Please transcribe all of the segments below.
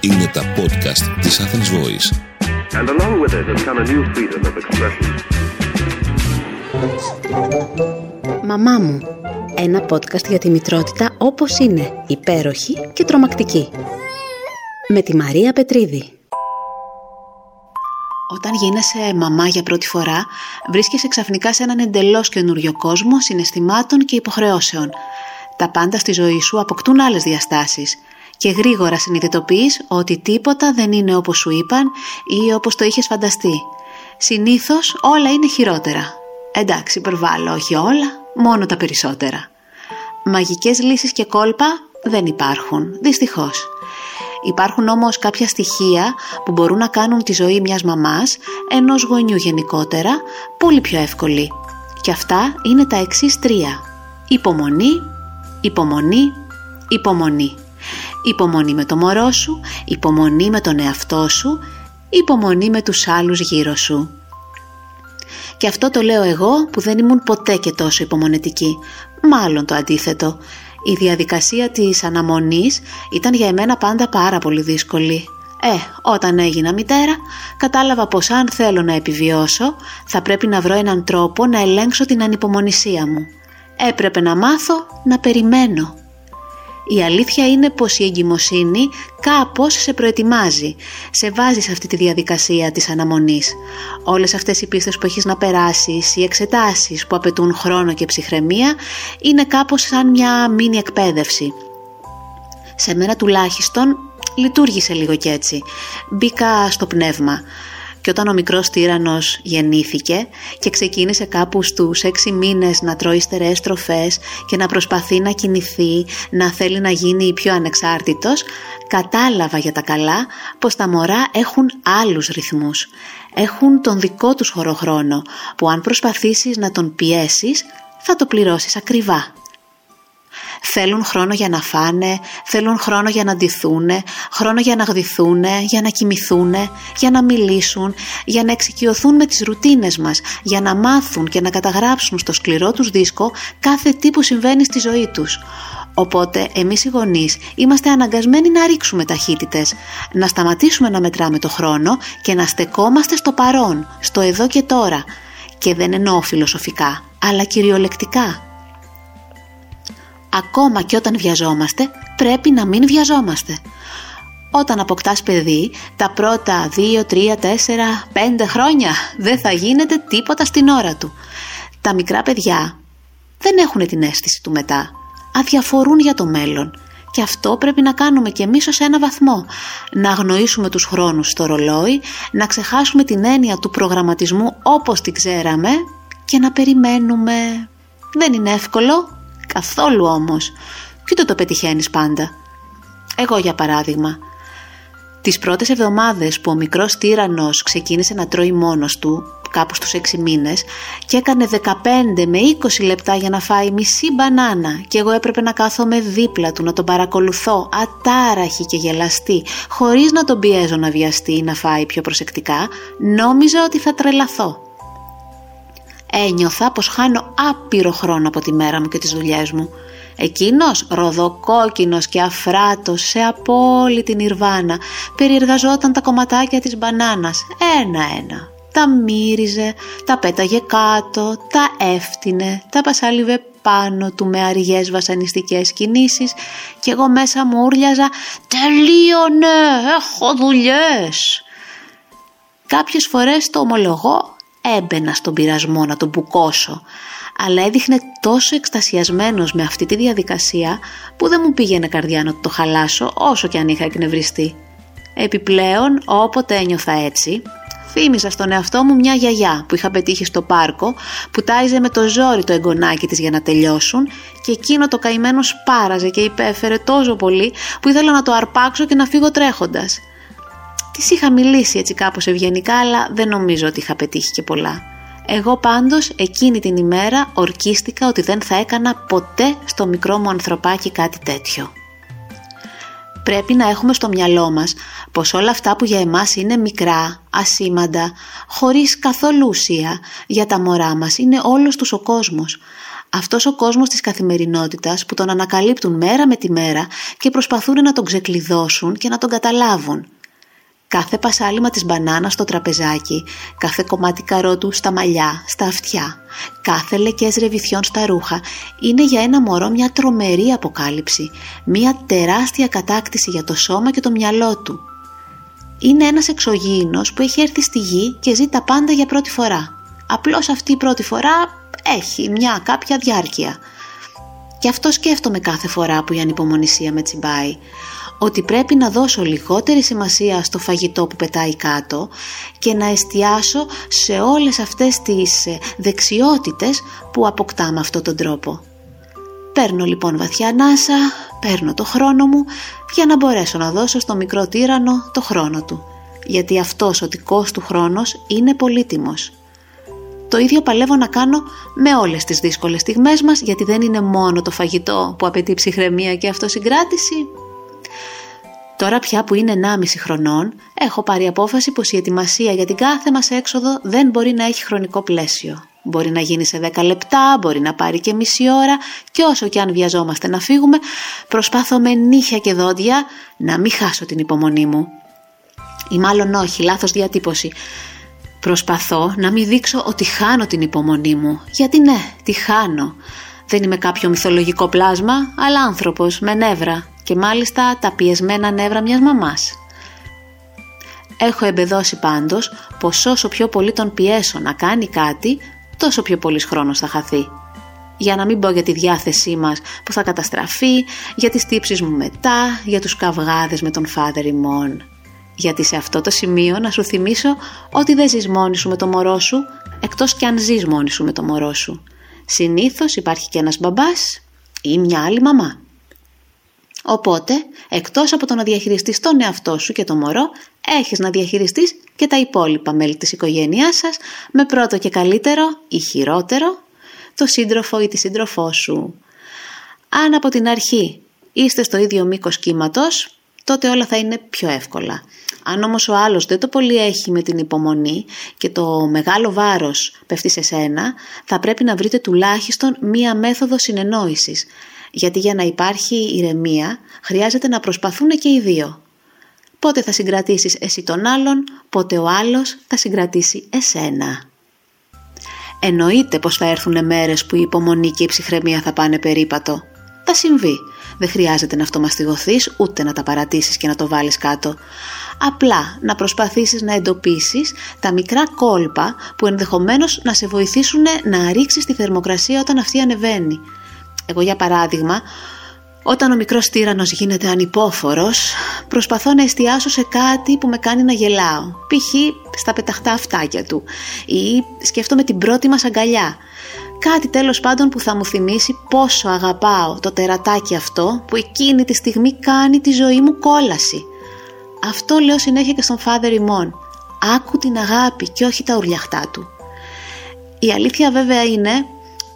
Είναι τα podcast της Athens Voice. And along with it has come a new freedom of expression. Μαμά μου. Ένα podcast για τη μητρότητα όπως είναι, υπέροχη και τρομακτική. Με τη Μαρία Πετρίδη. Όταν γίνεσαι μαμά για πρώτη φορά, βρίσκεσαι ξαφνικά σε έναν εντελώς καινούριο κόσμο συναισθημάτων και υποχρεώσεων. Τα πάντα στη ζωή σου αποκτούν άλλες διαστάσεις και γρήγορα συνειδητοποιείς ότι τίποτα δεν είναι όπως σου είπαν ή όπως το είχες φανταστεί. Συνήθως όλα είναι χειρότερα. Εντάξει, υπερβάλλω, όχι όλα, μόνο τα περισσότερα. Μαγικές λύσεις και κόλπα δεν υπάρχουν, δυστυχώς. Υπάρχουν όμως κάποια στοιχεία που μπορούν να κάνουν τη ζωή μιας μαμάς, ενός γονιού γενικότερα, πολύ πιο εύκολη. Και αυτά είναι τα εξής τρία. Υπομονή, υπομονή, υπομονή. Υπομονή με το μωρό σου, υπομονή με τον εαυτό σου, υπομονή με τους άλλους γύρω σου. Και αυτό το λέω εγώ που δεν ήμουν ποτέ και τόσο υπομονετική. Μάλλον το αντίθετο. Η διαδικασία της αναμονής ήταν για εμένα πάντα πάρα πολύ δύσκολη. Ε, όταν έγινα μητέρα, κατάλαβα πως αν θέλω να επιβιώσω, θα πρέπει να βρω έναν τρόπο να ελέγξω την ανυπομονησία μου. Έπρεπε να μάθω να περιμένω. Η αλήθεια είναι πως η εγκυμοσύνη κάπως σε προετοιμάζει, σε βάζει σε αυτή τη διαδικασία της αναμονής. Όλες αυτές οι πίστες που έχεις να περάσεις, οι εξετάσεις που απαιτούν χρόνο και ψυχραιμία, είναι κάπως σαν μια μίνι εκπαίδευση. Σε μένα τουλάχιστον λειτουργήσε λίγο κι έτσι. Μπήκα στο πνεύμα. Και όταν ο μικρός τύρανος γεννήθηκε και ξεκίνησε κάπου στους έξι μήνες να τρώει στερεές τροφές και να προσπαθεί να κινηθεί, να θέλει να γίνει πιο ανεξάρτητος, κατάλαβα για τα καλά πως τα μωρά έχουν άλλους ρυθμούς. Έχουν τον δικό τους χωροχρόνο που αν προσπαθήσεις να τον πιέσεις θα το πληρώσεις ακριβά. Θέλουν χρόνο για να φάνε, θέλουν χρόνο για να ντυθούν, χρόνο για να γδυθούν, για να κοιμηθούν, για να μιλήσουν, για να εξοικειωθούν με τις ρουτίνες μας, για να μάθουν και να καταγράψουν στο σκληρό τους δίσκο κάθε τι που συμβαίνει στη ζωή τους. Οπότε εμείς οι γονείς είμαστε αναγκασμένοι να ρίξουμε ταχύτητες, να σταματήσουμε να μετράμε το χρόνο και να στεκόμαστε στο παρόν, στο εδώ και τώρα. Και δεν εννοώ φιλοσοφικά, αλλά κυριολεκτικά. Ακόμα και όταν βιαζόμαστε, πρέπει να μην βιαζόμαστε. Όταν αποκτάς παιδί, τα πρώτα 2, 3, 4, 5 χρόνια δεν θα γίνεται τίποτα στην ώρα του. Τα μικρά παιδιά δεν έχουν την αίσθηση του μετά. Αδιαφορούν για το μέλλον. Και αυτό πρέπει να κάνουμε και εμείς ως ένα βαθμό. Να αγνοήσουμε τους χρόνους στο ρολόι, να ξεχάσουμε την έννοια του προγραμματισμού όπως την ξέραμε και να περιμένουμε. Δεν είναι εύκολο, Καθόλου όμως. Και ούτε το πετυχαίνεις πάντα. Εγώ για παράδειγμα. Τις πρώτες εβδομάδες που ο μικρός τύρανος ξεκίνησε να τρώει μόνος του, κάπου στους 6 μήνες, και έκανε 15 με 20 λεπτά για να φάει μισή μπανάνα και εγώ έπρεπε να κάθομαι δίπλα του, να τον παρακολουθώ, ατάραχη και γελαστή, χωρίς να τον πιέζω να βιαστεί ή να φάει πιο προσεκτικά, νόμιζα ότι θα τρελαθώ ένιωθα πως χάνω άπειρο χρόνο από τη μέρα μου και τις δουλειές μου. Εκείνος, ροδοκόκκινος και αφράτος σε απόλυτη νιρβάνα, περιεργαζόταν τα κομματάκια της μπανάνας ένα-ένα. Τα μύριζε, τα πέταγε κάτω, τα έφτινε, τα πασάλιβε πάνω του με αργές βασανιστικές κινήσεις και εγώ μέσα μου ούρλιαζα «Τελείωνε, έχω δουλειές». Κάποιες φορές το ομολογώ έμπαινα στον πειρασμό να τον μπουκώσω, αλλά έδειχνε τόσο εκστασιασμένος με αυτή τη διαδικασία που δεν μου πήγαινε καρδιά να το χαλάσω όσο και αν είχα εκνευριστεί. Επιπλέον, όποτε ένιωθα έτσι, θύμιζα στον εαυτό μου μια γιαγιά που είχα πετύχει στο πάρκο, που τάιζε με το ζόρι το εγγονάκι της για να τελειώσουν και εκείνο το καημένο σπάραζε και υπέφερε τόσο πολύ που ήθελα να το αρπάξω και να φύγω τρέχοντας. Τη είχα μιλήσει έτσι κάπως ευγενικά, αλλά δεν νομίζω ότι είχα πετύχει και πολλά. Εγώ πάντως εκείνη την ημέρα ορκίστηκα ότι δεν θα έκανα ποτέ στο μικρό μου ανθρωπάκι κάτι τέτοιο. Πρέπει να έχουμε στο μυαλό μας πως όλα αυτά που για εμάς είναι μικρά, ασήμαντα, χωρίς καθόλου ουσία, για τα μωρά μας είναι όλος τους ο κόσμος. Αυτός ο κόσμος της καθημερινότητας που τον ανακαλύπτουν μέρα με τη μέρα και προσπαθούν να τον ξεκλειδώσουν και να τον καταλάβουν. Κάθε πασάλιμα της μπανάνας στο τραπεζάκι, κάθε κομμάτι καρότου στα μαλλιά, στα αυτιά, κάθε λεκές ρεβιθιών στα ρούχα είναι για ένα μωρό μια τρομερή αποκάλυψη, μια τεράστια κατάκτηση για το σώμα και το μυαλό του. Είναι ένας εξωγήινος που έχει έρθει στη γη και ζει τα πάντα για πρώτη φορά. Απλώς αυτή η πρώτη φορά έχει μια κάποια διάρκεια. Και αυτό σκέφτομαι κάθε φορά που η ανυπομονησία με τσιμπάει ότι πρέπει να δώσω λιγότερη σημασία στο φαγητό που πετάει κάτω και να εστιάσω σε όλες αυτές τις ε, δεξιότητες που αποκτά με αυτόν τον τρόπο. Παίρνω λοιπόν βαθιά ανάσα, παίρνω το χρόνο μου για να μπορέσω να δώσω στο μικρό τύρανο το χρόνο του. Γιατί αυτός ο δικός του χρόνος είναι πολύτιμος. Το ίδιο παλεύω να κάνω με όλες τις δύσκολες στιγμές μας γιατί δεν είναι μόνο το φαγητό που απαιτεί ψυχραιμία και αυτοσυγκράτηση Τώρα πια που είναι 1,5 χρονών, έχω πάρει απόφαση πως η ετοιμασία για την κάθε μας έξοδο δεν μπορεί να έχει χρονικό πλαίσιο. Μπορεί να γίνει σε 10 λεπτά, μπορεί να πάρει και μισή ώρα και όσο και αν βιαζόμαστε να φύγουμε, προσπάθω με νύχια και δόντια να μην χάσω την υπομονή μου. Ή μάλλον όχι, λάθος διατύπωση. Προσπαθώ να μην δείξω ότι χάνω την υπομονή μου. Γιατί ναι, τη χάνω. Δεν είμαι κάποιο μυθολογικό πλάσμα, αλλά άνθρωπος με νεύρα και μάλιστα τα πιεσμένα νεύρα μιας μαμάς. Έχω εμπεδώσει πάντως πως όσο πιο πολύ τον πιέσω να κάνει κάτι, τόσο πιο πολύς χρόνος θα χαθεί. Για να μην πω για τη διάθεσή μας που θα καταστραφεί, για τις τύψεις μου μετά, για τους καυγάδες με τον φάδερ ημών. Γιατί σε αυτό το σημείο να σου θυμίσω ότι δεν ζεις μόνη σου με το μωρό σου, εκτός κι αν ζεις μόνη σου με το μωρό σου. Συνήθως υπάρχει και ένας μπαμπάς ή μια άλλη μαμά. Οπότε, εκτός από το να διαχειριστείς τον εαυτό σου και το μωρό, έχεις να διαχειριστείς και τα υπόλοιπα μέλη της οικογένειάς σας, με πρώτο και καλύτερο ή χειρότερο, το σύντροφο ή τη σύντροφό σου. Αν από την αρχή είστε στο ίδιο μήκος κύματος, τότε όλα θα είναι πιο εύκολα. Αν όμως ο άλλος δεν το πολύ έχει με την υπομονή και το μεγάλο βάρος πέφτει σε σένα, θα πρέπει να βρείτε τουλάχιστον μία μέθοδο συνεννόησης γιατί για να υπάρχει ηρεμία χρειάζεται να προσπαθούν και οι δύο. Πότε θα συγκρατήσεις εσύ τον άλλον, πότε ο άλλος θα συγκρατήσει εσένα. Εννοείται πως θα έρθουν μέρες που η υπομονή και η ψυχραιμία θα πάνε περίπατο. Θα συμβεί. Δεν χρειάζεται να αυτομαστιγωθείς ούτε να τα παρατήσεις και να το βάλεις κάτω. Απλά να προσπαθήσεις να εντοπίσεις τα μικρά κόλπα που ενδεχομένως να σε βοηθήσουν να ρίξεις τη θερμοκρασία όταν αυτή ανεβαίνει εγώ για παράδειγμα, όταν ο μικρός τύρανος γίνεται ανυπόφορος, προσπαθώ να εστιάσω σε κάτι που με κάνει να γελάω. Π.χ. στα πεταχτά αυτάκια του ή σκέφτομαι την πρώτη μας αγκαλιά. Κάτι τέλος πάντων που θα μου θυμίσει πόσο αγαπάω το τερατάκι αυτό που εκείνη τη στιγμή κάνει τη ζωή μου κόλαση. Αυτό λέω συνέχεια και στον Father ημών. Άκου την αγάπη και όχι τα ουρλιαχτά του. Η αλήθεια βέβαια είναι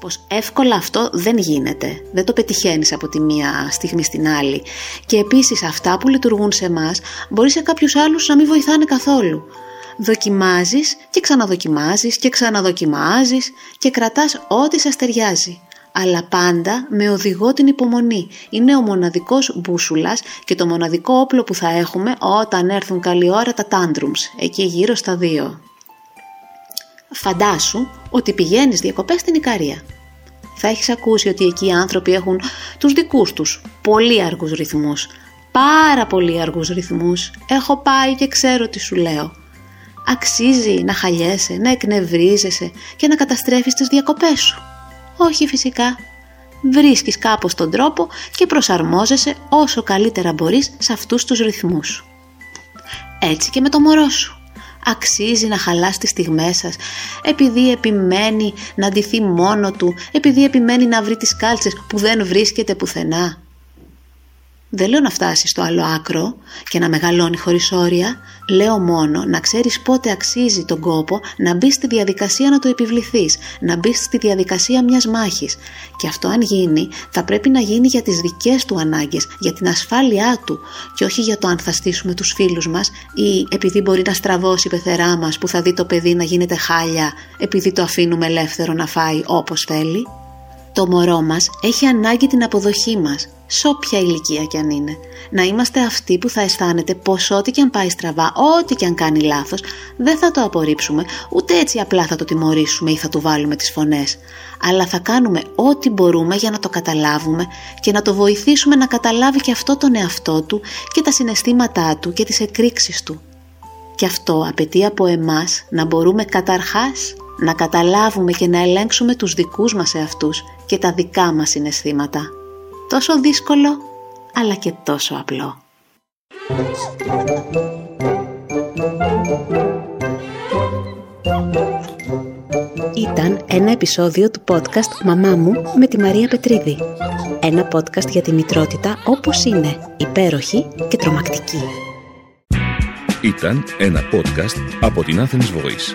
πως εύκολα αυτό δεν γίνεται. Δεν το πετυχαίνεις από τη μία στιγμή στην άλλη. Και επίσης αυτά που λειτουργούν σε εμάς μπορεί σε κάποιους άλλους να μην βοηθάνε καθόλου. Δοκιμάζεις και ξαναδοκιμάζεις και ξαναδοκιμάζεις και κρατάς ό,τι σας ταιριάζει. Αλλά πάντα με οδηγό την υπομονή. Είναι ο μοναδικός μπούσουλας και το μοναδικό όπλο που θα έχουμε όταν έρθουν καλή ώρα τα tantrums, εκεί γύρω στα δύο. Φαντάσου ότι πηγαίνεις διακοπές στην Ικαρία. Θα έχεις ακούσει ότι εκεί οι άνθρωποι έχουν τους δικούς τους πολύ αργούς ρυθμούς. Πάρα πολύ αργούς ρυθμούς. Έχω πάει και ξέρω τι σου λέω. Αξίζει να χαλιέσαι, να εκνευρίζεσαι και να καταστρέφεις τις διακοπές σου. Όχι φυσικά. Βρίσκεις κάπως τον τρόπο και προσαρμόζεσαι όσο καλύτερα μπορείς σε αυτούς τους ρυθμούς. Έτσι και με το μωρό σου αξίζει να χαλάσει τις στιγμές σας, επειδή επιμένει να ντυθεί μόνο του, επειδή επιμένει να βρει τις κάλτσες που δεν βρίσκεται πουθενά. Δεν λέω να φτάσεις στο άλλο άκρο και να μεγαλώνει χωρίς όρια, λέω μόνο να ξέρεις πότε αξίζει τον κόπο να μπει στη διαδικασία να το επιβληθείς, να μπει στη διαδικασία μιας μάχης. Και αυτό αν γίνει θα πρέπει να γίνει για τις δικές του ανάγκες, για την ασφάλειά του και όχι για το αν θα στήσουμε τους φίλους μας ή επειδή μπορεί να στραβώσει η πεθερά μας που θα δει το παιδί να γίνεται χάλια επειδή το αφήνουμε ελεύθερο να φάει όπως θέλει. Το μωρό μας έχει ανάγκη την αποδοχή μας, σε όποια ηλικία κι αν είναι. Να είμαστε αυτοί που θα αισθάνεται πως ό,τι κι αν πάει στραβά, ό,τι κι αν κάνει λάθος, δεν θα το απορρίψουμε, ούτε έτσι απλά θα το τιμωρήσουμε ή θα του βάλουμε τις φωνές. Αλλά θα κάνουμε ό,τι μπορούμε για να το καταλάβουμε και να το βοηθήσουμε να καταλάβει και αυτό τον εαυτό του και τα συναισθήματά του και τις εκρήξεις του. Και αυτό απαιτεί από εμάς να μπορούμε καταρχάς να καταλάβουμε και να ελέγξουμε τους δικούς μας εαυτούς και τα δικά μας συναισθήματα. Τόσο δύσκολο, αλλά και τόσο απλό. Ήταν ένα επεισόδιο του podcast «Μαμά μου» με τη Μαρία Πετρίδη. Ένα podcast για τη μητρότητα όπως είναι, υπέροχη και τρομακτική. Ήταν ένα podcast από την Athens Voice.